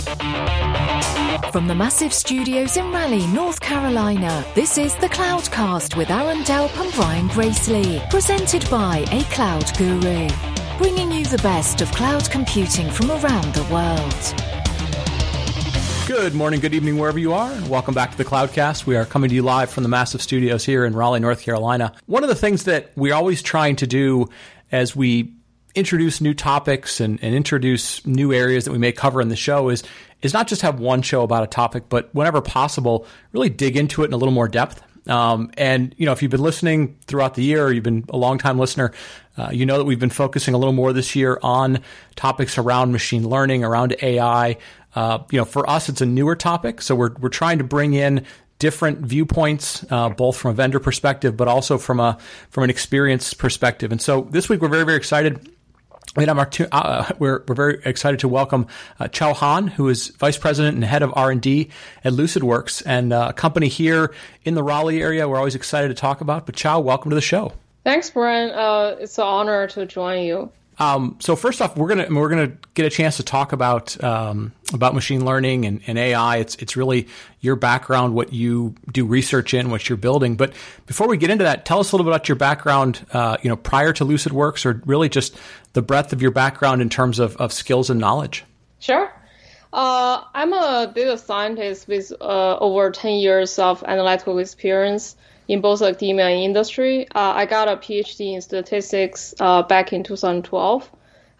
From the massive studios in Raleigh, North Carolina, this is the Cloudcast with Aaron Delp and Brian Gracely, presented by A Cloud Guru, bringing you the best of cloud computing from around the world. Good morning, good evening, wherever you are. And welcome back to the Cloudcast. We are coming to you live from the massive studios here in Raleigh, North Carolina. One of the things that we're always trying to do as we introduce new topics and, and introduce new areas that we may cover in the show is is not just have one show about a topic, but whenever possible, really dig into it in a little more depth. Um, and you know, if you've been listening throughout the year, or you've been a long time listener, uh, you know that we've been focusing a little more this year on topics around machine learning, around AI. Uh, you know, for us, it's a newer topic, so we're we're trying to bring in different viewpoints, uh, both from a vendor perspective, but also from a from an experience perspective. And so this week, we're very very excited and two, uh, we're, we're very excited to welcome uh, Chao Han, who is vice president and head of R and D at LucidWorks, and uh, a company here in the Raleigh area. We're always excited to talk about. But Chao, welcome to the show. Thanks, Brian. Uh, it's an honor to join you. Um, so first off, we're gonna we're gonna get a chance to talk about um, about machine learning and, and, AI. It's it's really your background, what you do research in, what you're building. But before we get into that, tell us a little bit about your background. Uh, you know, prior to LucidWorks, or really just the breadth of your background in terms of, of skills and knowledge. Sure. Uh, I'm a data scientist with uh, over 10 years of analytical experience in both academia and industry. Uh, I got a PhD in statistics uh, back in 2012.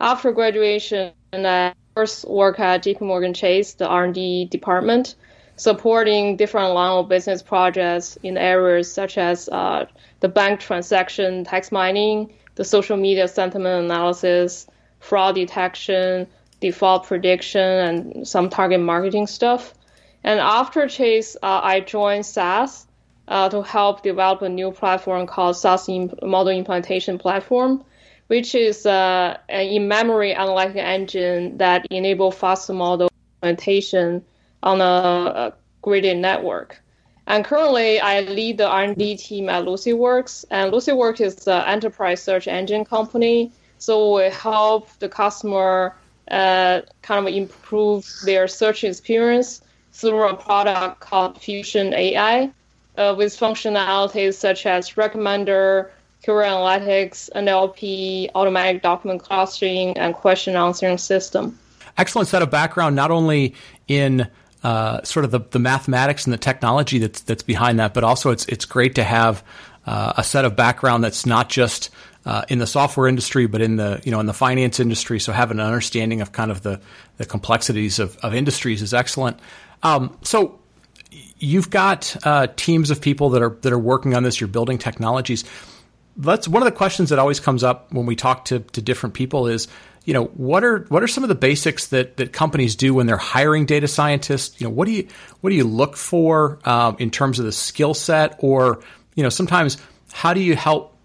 After graduation, I first worked at JP Morgan Chase, the R&D department, supporting different line of business projects in areas such as uh, the bank transaction text mining, the social media sentiment analysis, fraud detection, default prediction, and some target marketing stuff. And after Chase, uh, I joined SAS, uh, to help develop a new platform called SAS Model Implementation Platform, which is uh, an in-memory analytic engine that enable faster model implementation on a, a graded network. And currently, I lead the R&D team at LucidWorks, and LucidWorks is an enterprise search engine company. So we help the customer uh, kind of improve their search experience through a product called Fusion AI uh, with functionalities such as recommender, query analytics, NLP, automatic document clustering, and question answering system. Excellent set of background, not only in uh, sort of the, the mathematics and the technology that's that's behind that, but also it's it's great to have uh, a set of background that's not just uh, in the software industry, but in the you know in the finance industry. So having an understanding of kind of the the complexities of, of industries is excellent. Um, so you've got uh, teams of people that are that are working on this. You're building technologies. That's one of the questions that always comes up when we talk to, to different people is, you know, what are what are some of the basics that, that companies do when they're hiring data scientists? You know, what do you what do you look for um, in terms of the skill set, or you know, sometimes how do you help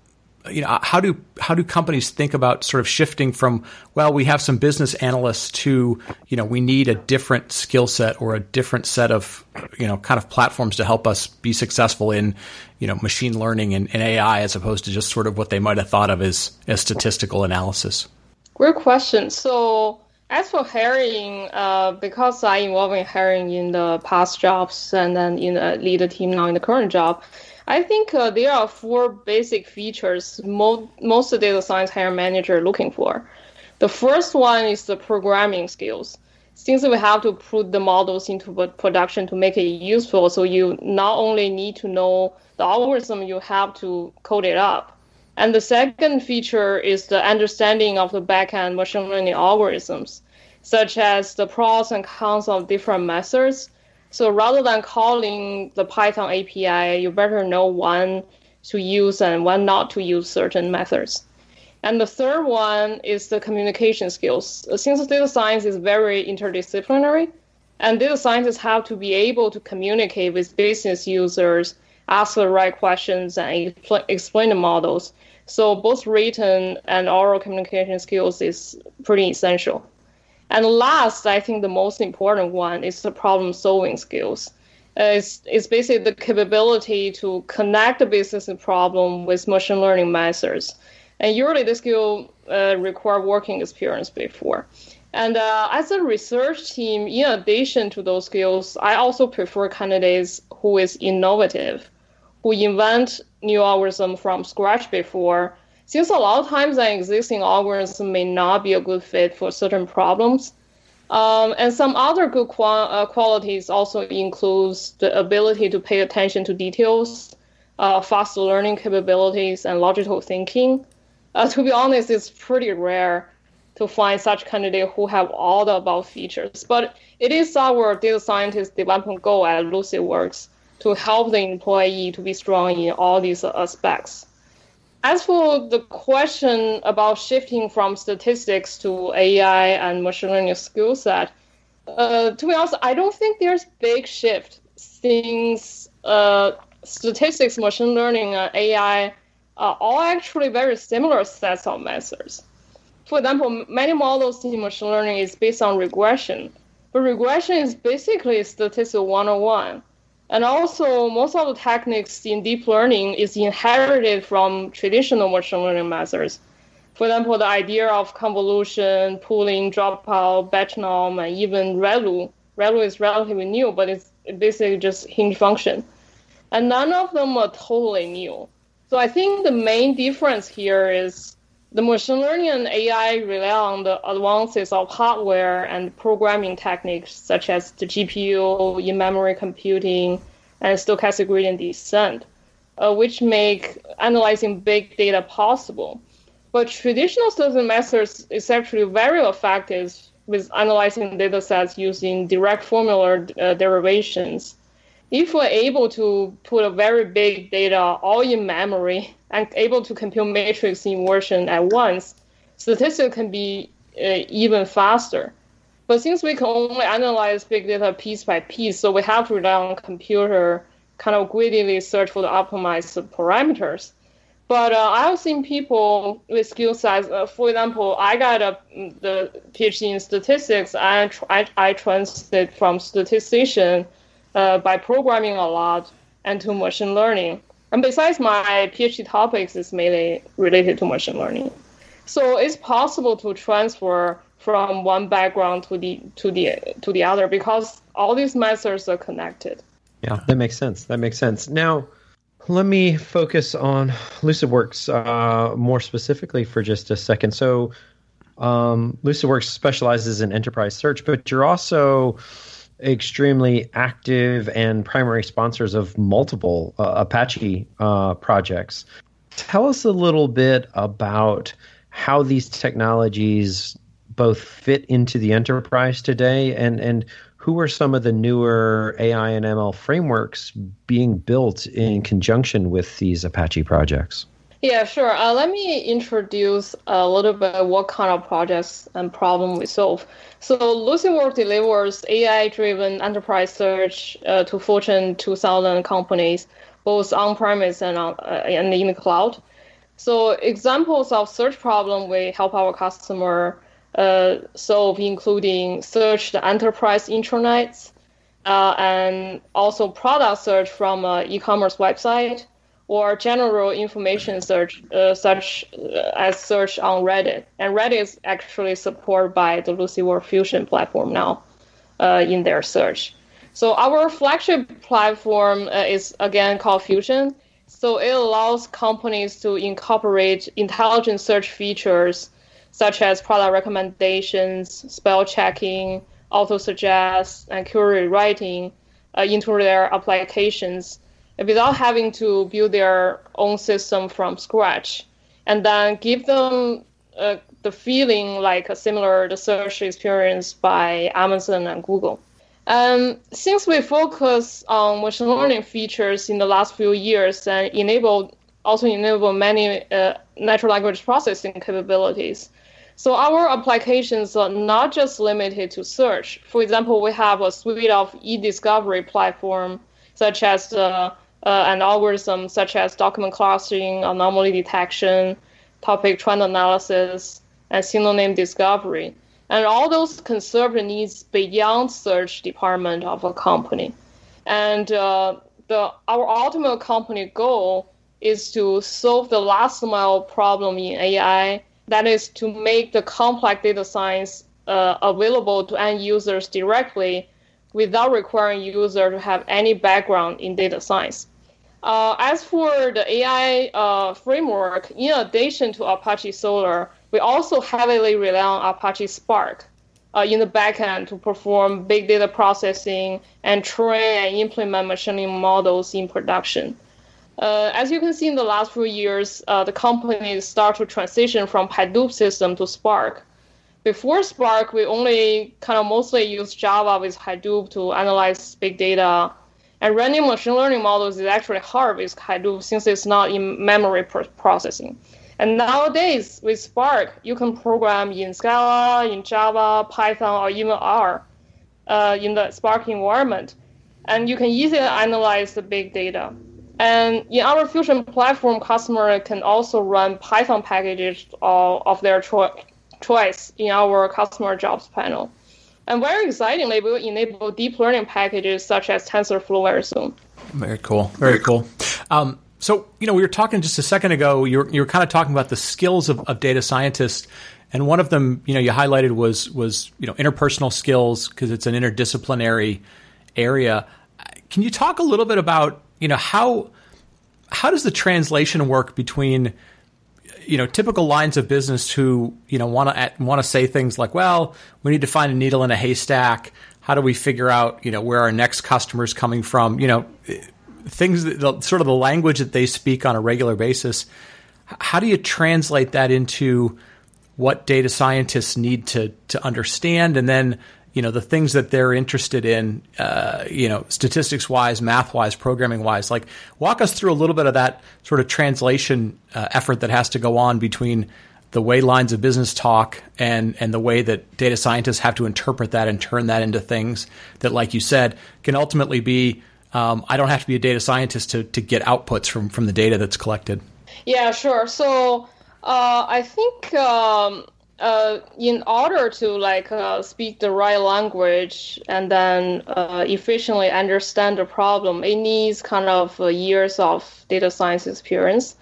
you know how do how do companies think about sort of shifting from well we have some business analysts to you know we need a different skill set or a different set of you know kind of platforms to help us be successful in you know machine learning and, and AI as opposed to just sort of what they might have thought of as as statistical analysis. Great question. So as for hiring, uh, because I involved in hiring in the past jobs and then in the lead team now in the current job, I think uh, there are four basic features mo- most data science hiring manager looking for. The first one is the programming skills. Since we have to put the models into production to make it useful, so you not only need to know the algorithm, you have to code it up. And the second feature is the understanding of the backend machine learning algorithms, such as the pros and cons of different methods so rather than calling the Python API, you better know when to use and when not to use certain methods. And the third one is the communication skills. Since data science is very interdisciplinary, and data scientists have to be able to communicate with business users, ask the right questions, and explain the models. So both written and oral communication skills is pretty essential. And last, I think the most important one is the problem solving skills. Uh, it's, it's basically the capability to connect the business problem with machine learning methods. And usually this skill uh, require working experience before. And uh, as a research team, in addition to those skills, I also prefer candidates who is innovative, who invent new algorithm from scratch before. Since a lot of times an existing algorithm may not be a good fit for certain problems. Um, and some other good qual- uh, qualities also includes the ability to pay attention to details, uh, fast learning capabilities, and logical thinking. Uh, to be honest, it's pretty rare to find such candidate who have all the above features. But it is our data scientist development goal at LucidWorks to help the employee to be strong in all these aspects. As for the question about shifting from statistics to AI and machine learning skill set, uh, to be honest, I don't think there's big shift since uh, statistics, machine learning, and AI are all actually very similar sets of methods. For example, many models in machine learning is based on regression, but regression is basically statistical 101. And also, most of the techniques in deep learning is inherited from traditional machine learning methods. For example, the idea of convolution, pooling, dropout, batch norm, and even ReLU. ReLU is relatively new, but it's basically just hinge function. And none of them are totally new. So I think the main difference here is the machine learning and AI rely on the advances of hardware and programming techniques such as the GPU, in-memory computing, and stochastic gradient descent, uh, which make analyzing big data possible. But traditional statistical methods is actually very effective with analyzing data sets using direct formula uh, derivations. If we're able to put a very big data all in memory and able to compute matrix inversion at once, statistics can be uh, even faster. But since we can only analyze big data piece by piece, so we have to rely on computer kind of greedily search for the optimized parameters. But uh, I've seen people with skill sets. Uh, for example, I got a, the PhD in statistics. I I, I transited from statistician uh, by programming a lot and to machine learning. And besides, my PhD topics is mainly related to machine learning. So it's possible to transfer from one background to the to the to the other because all these methods are connected. Yeah, that makes sense. That makes sense. Now, let me focus on LucidWorks uh, more specifically for just a second. So, um, LucidWorks specializes in enterprise search, but you're also extremely active and primary sponsors of multiple uh, Apache uh, projects. Tell us a little bit about how these technologies both fit into the enterprise today and, and who are some of the newer AI and ML frameworks being built in conjunction with these Apache projects? Yeah, sure. Uh, let me introduce a little bit what kind of projects and problem we solve. So LucidWorks delivers AI-driven enterprise search uh, to Fortune 2000 companies, both on-premise and, on, uh, and in the cloud. So examples of search problem we help our customer uh, solve, including search the enterprise intranets, uh, and also product search from an e-commerce website or general information search, uh, such uh, as search on Reddit. And Reddit is actually supported by the LucidWorks Fusion platform now uh, in their search. So our flagship platform uh, is again called Fusion. So it allows companies to incorporate intelligent search features such as product recommendations, spell checking, auto suggest, and query writing uh, into their applications without having to build their own system from scratch, and then give them uh, the feeling like a similar the search experience by Amazon and Google. Um, since we focus on machine learning features in the last few years and enable also enable many uh, natural language processing capabilities. So our applications are not just limited to search. For example, we have a suite of e-discovery platform such as uh, uh, and algorithms such as document clustering, anomaly detection, topic trend analysis, and synonym discovery. And all those can serve the needs beyond search department of a company. And uh, the our ultimate company goal is to solve the last mile problem in AI. That is to make the complex data science uh, available to end users directly without requiring user to have any background in data science. Uh, as for the AI uh, framework, in addition to Apache Solr, we also heavily rely on Apache Spark uh, in the backend to perform big data processing and train and implement machine learning models in production. Uh, as you can see in the last few years, uh, the company start to transition from Hadoop system to Spark. Before Spark, we only kind of mostly use Java with Hadoop to analyze big data. And running machine learning models is actually hard with Hadoop since it's not in memory processing. And nowadays, with Spark, you can program in Scala, in Java, Python, or even R uh, in the Spark environment. And you can easily analyze the big data. And in our Fusion platform, customer can also run Python packages of, of their cho- choice in our customer jobs panel. And very excitingly, we will enable deep learning packages such as TensorFlow very soon. Very cool. Very cool. Um, so, you know, we were talking just a second ago, you were, you were kind of talking about the skills of, of data scientists. And one of them, you know, you highlighted was, was you know, interpersonal skills because it's an interdisciplinary area. Can you talk a little bit about you know how how does the translation work between you know typical lines of business who you know want to want to say things like well we need to find a needle in a haystack. How do we figure out you know where our next customer is coming from? You know things that the, sort of the language that they speak on a regular basis how do you translate that into what data scientists need to to understand? And then you know the things that they're interested in uh, you know statistics wise math wise programming wise like walk us through a little bit of that sort of translation uh, effort that has to go on between the way lines of business talk and and the way that data scientists have to interpret that and turn that into things that like you said can ultimately be um, I don't have to be a data scientist to to get outputs from from the data that's collected. Yeah sure. So uh, I think um, uh, in order to like uh, speak the right language and then uh, efficiently understand the problem, it needs kind of uh, years of data science experience.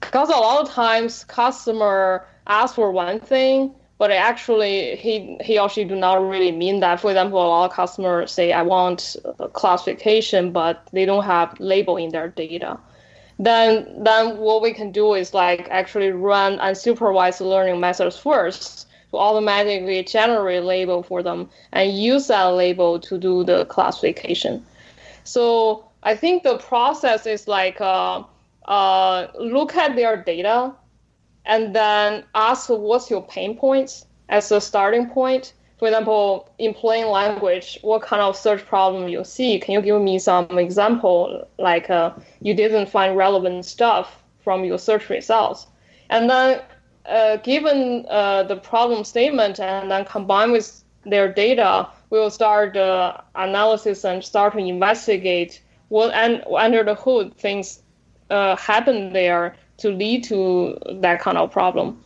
Because a lot of times customer asks for one thing, but actually he he actually do not really mean that. For example, a lot of customers say I want classification, but they don't have label in their data then then what we can do is like actually run unsupervised learning methods first to automatically generate label for them and use that label to do the classification. So I think the process is like uh, uh, look at their data and then ask what's your pain points as a starting point for example, in plain language, what kind of search problem you see? Can you give me some example, like uh, you didn't find relevant stuff from your search results? And then, uh, given uh, the problem statement and then combined with their data, we will start the analysis and start to investigate what and under the hood things uh, happen there to lead to that kind of problem.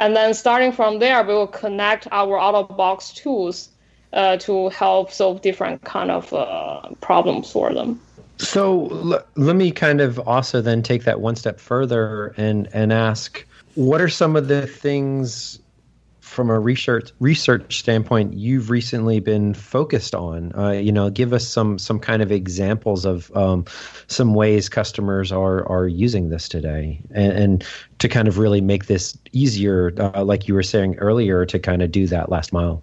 And then starting from there, we will connect our out-of-box tools uh, to help solve different kind of uh, problems for them. So l- let me kind of also then take that one step further and and ask, what are some of the things from a research research standpoint you've recently been focused on? Uh, you know, give us some some kind of examples of um, some ways customers are are using this today, and, and to kind of really make this easier, uh, like you were saying earlier, to kind of do that last mile.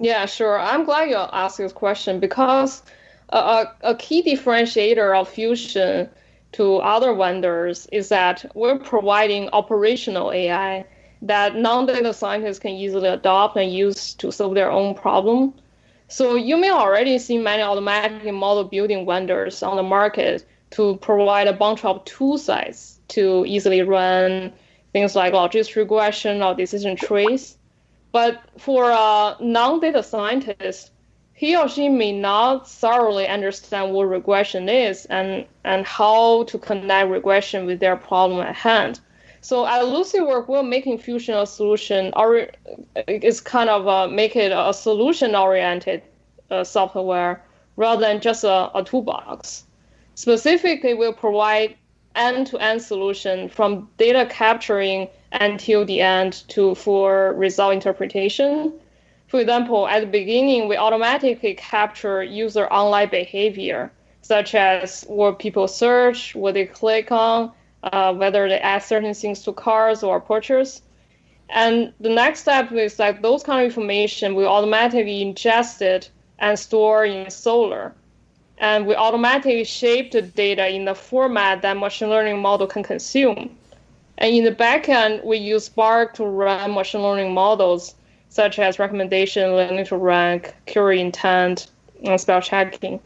Yeah, sure. I'm glad you asked this question because a, a key differentiator of Fusion to other vendors is that we're providing operational AI that non-data scientists can easily adopt and use to solve their own problem. So you may already see many automatic model building vendors on the market to provide a bunch of tool sets to easily run things like logistic regression or decision trees. But for uh, a non-data scientist, he or she may not thoroughly understand what regression is and, and how to connect regression with their problem at hand. So at Lucy Lucidwork, we're making Fusion a solution, or it's kind of uh, make it a solution-oriented uh, software rather than just a, a toolbox. Specifically, we'll provide end-to-end solution from data capturing until the end to for result interpretation. For example, at the beginning, we automatically capture user online behavior, such as what people search, what they click on, uh, whether they add certain things to cars or purchase. And the next step is like those kind of information we automatically ingest it and store in Solr. And we automatically shape the data in the format that machine learning model can consume. And in the backend, we use Spark to run machine learning models such as recommendation, learning to rank, query intent, and spell checking.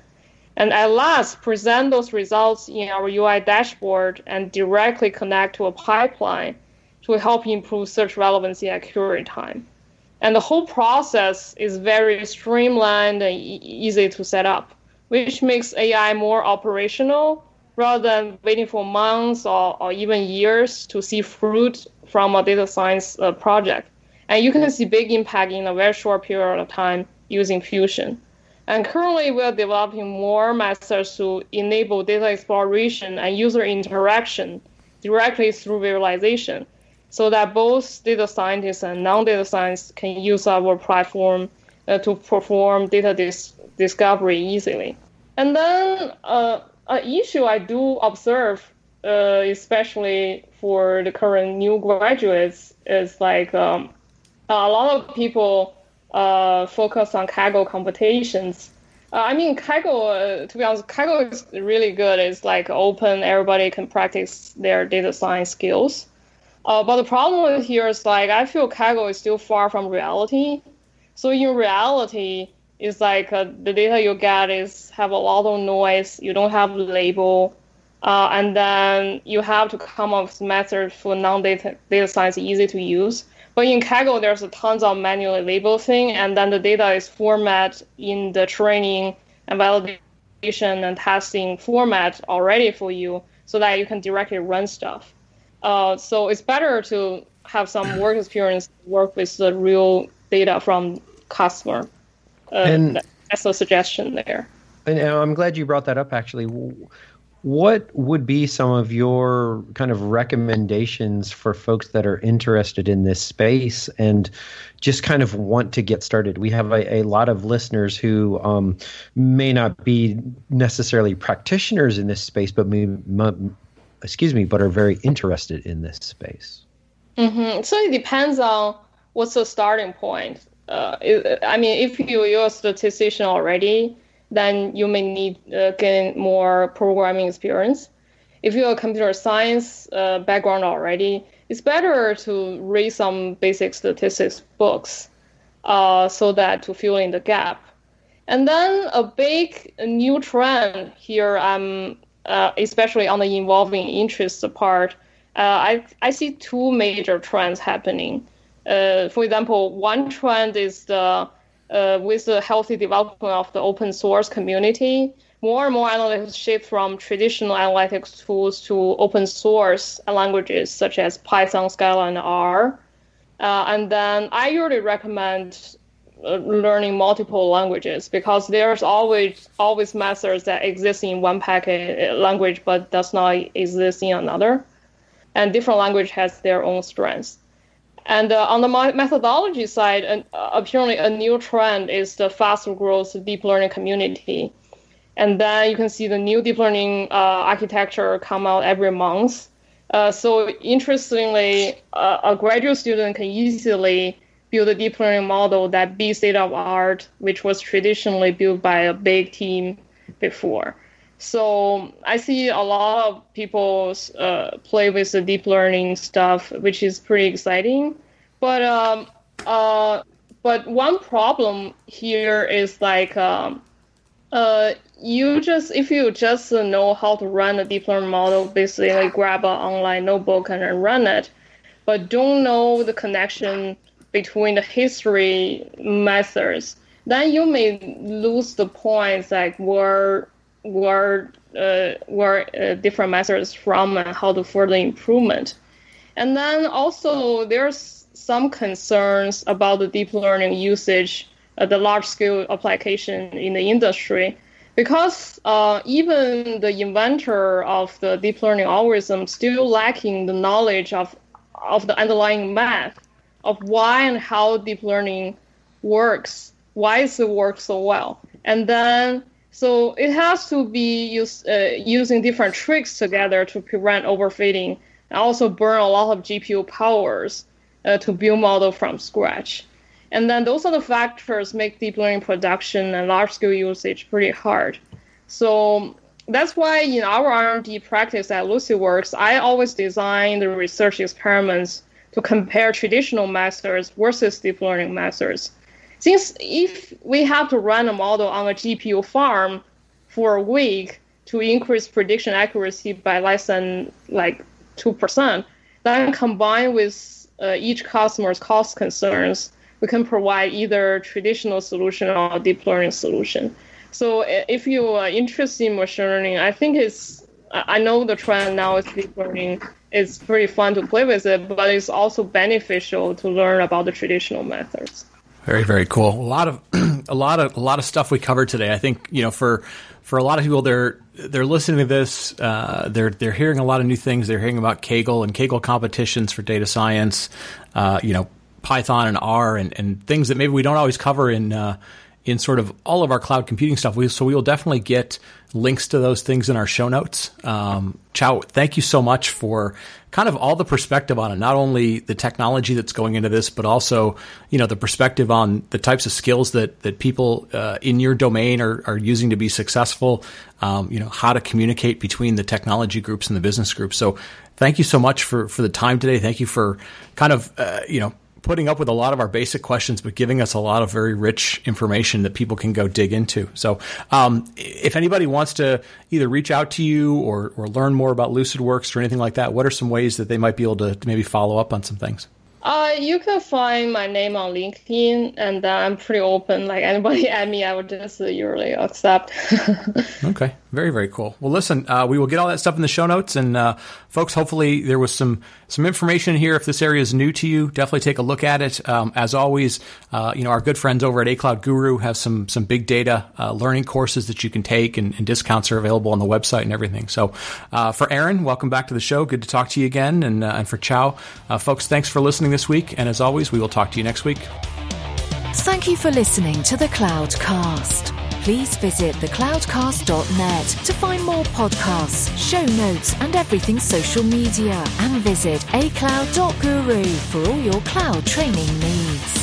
And at last, present those results in our UI dashboard and directly connect to a pipeline to help improve search relevancy and query time. And the whole process is very streamlined and e- easy to set up, which makes AI more operational rather than waiting for months or, or even years to see fruit from a data science uh, project. And you can see big impact in a very short period of time using Fusion. And currently, we are developing more methods to enable data exploration and user interaction directly through visualization so that both data scientists and non-data scientists can use our platform uh, to perform data dis- discovery easily. And then uh, an issue I do observe, uh, especially for the current new graduates, is like um, a lot of people uh, focus on Kaggle computations. Uh, I mean, Kaggle, uh, to be honest, Kaggle is really good. It's like open, everybody can practice their data science skills. Uh, but the problem here is like I feel Kaggle is still far from reality. So in reality, it's like uh, the data you get is have a lot of noise. You don't have label, uh, and then you have to come up with methods for non-data data science easy to use. But in Kaggle, there's a tons of manually label thing, and then the data is format in the training and validation and testing format already for you, so that you can directly run stuff. Uh, so it's better to have some work experience, work with the real data from customer. Uh, and that's a suggestion there. And I'm glad you brought that up. Actually, what would be some of your kind of recommendations for folks that are interested in this space and just kind of want to get started? We have a, a lot of listeners who um, may not be necessarily practitioners in this space, but may, excuse me, but are very interested in this space? Mm-hmm. So it depends on what's the starting point. Uh, I mean, if you, you're a statistician already, then you may need uh, gain more programming experience. If you're a computer science uh, background already, it's better to read some basic statistics books uh, so that to fill in the gap. And then a big new trend here I'm uh, especially on the involving interest part, uh, I, I see two major trends happening. Uh, for example, one trend is the uh, with the healthy development of the open source community, more and more analytics shift from traditional analytics tools to open source languages such as Python, Scala, and R. Uh, and then I usually recommend learning multiple languages because there's always always methods that exist in one packet uh, language but does not exist in another, and different language has their own strengths. And uh, on the methodology side, uh, apparently a new trend is the fast growth deep learning community. And then you can see the new deep learning uh, architecture come out every month. Uh, so interestingly, a graduate student can easily build a deep learning model that beats state of art, which was traditionally built by a big team before. So I see a lot of people uh, play with the deep learning stuff, which is pretty exciting. But um, uh, but one problem here is like um, uh, you just if you just know how to run a deep learning model, basically grab an online notebook and run it, but don't know the connection between the history methods, then you may lose the points like where where uh, where uh, different methods from and how to further improvement. And then also there's some concerns about the deep learning usage, uh, the large scale application in the industry, because uh, even the inventor of the deep learning algorithm still lacking the knowledge of of the underlying math of why and how deep learning works. Why it work so well? And then so it has to be use, uh, using different tricks together to prevent overfitting and also burn a lot of GPU powers uh, to build model from scratch. And then those are the factors make deep learning production and large scale usage pretty hard. So that's why in our R&D practice at LucidWorks, I always design the research experiments to compare traditional methods versus deep learning methods since if we have to run a model on a GPU farm for a week to increase prediction accuracy by less than like 2%, then combined with uh, each customer's cost concerns, we can provide either traditional solution or deep learning solution. So if you are interested in machine learning, I think it's, I know the trend now is deep learning. It's pretty fun to play with it, but it's also beneficial to learn about the traditional methods. Very very cool. A lot of a lot of a lot of stuff we covered today. I think you know for for a lot of people they're they're listening to this. Uh, they're they're hearing a lot of new things. They're hearing about Kaggle and Kaggle competitions for data science. Uh, you know Python and R and, and things that maybe we don't always cover in uh, in sort of all of our cloud computing stuff. We, so we will definitely get links to those things in our show notes. Um, Chao, thank you so much for kind of all the perspective on it. Not only the technology that's going into this, but also you know the perspective on the types of skills that that people uh, in your domain are, are using to be successful. Um, you know how to communicate between the technology groups and the business groups. So thank you so much for for the time today. Thank you for kind of uh, you know putting up with a lot of our basic questions, but giving us a lot of very rich information that people can go dig into. So, um, if anybody wants to either reach out to you or, or learn more about LucidWorks or anything like that, what are some ways that they might be able to, to maybe follow up on some things? Uh, you can find my name on LinkedIn, and uh, I'm pretty open. Like anybody at me, I would just usually accept. okay, very very cool. Well, listen, uh, we will get all that stuff in the show notes, and uh, folks, hopefully there was some some information here. If this area is new to you, definitely take a look at it. Um, as always, uh, you know our good friends over at A Cloud Guru have some some big data uh, learning courses that you can take, and, and, discounts are available on the website and everything. So, for Aaron, welcome back to the show. Good to talk to you again, and and for Chao, folks, thanks for listening this week. And as always, we will talk to you next week. Thank you for listening to the Cloudcast. Please visit thecloudcast.net to find more podcasts, show notes, and everything social media. And visit acloud.guru for all your cloud training needs.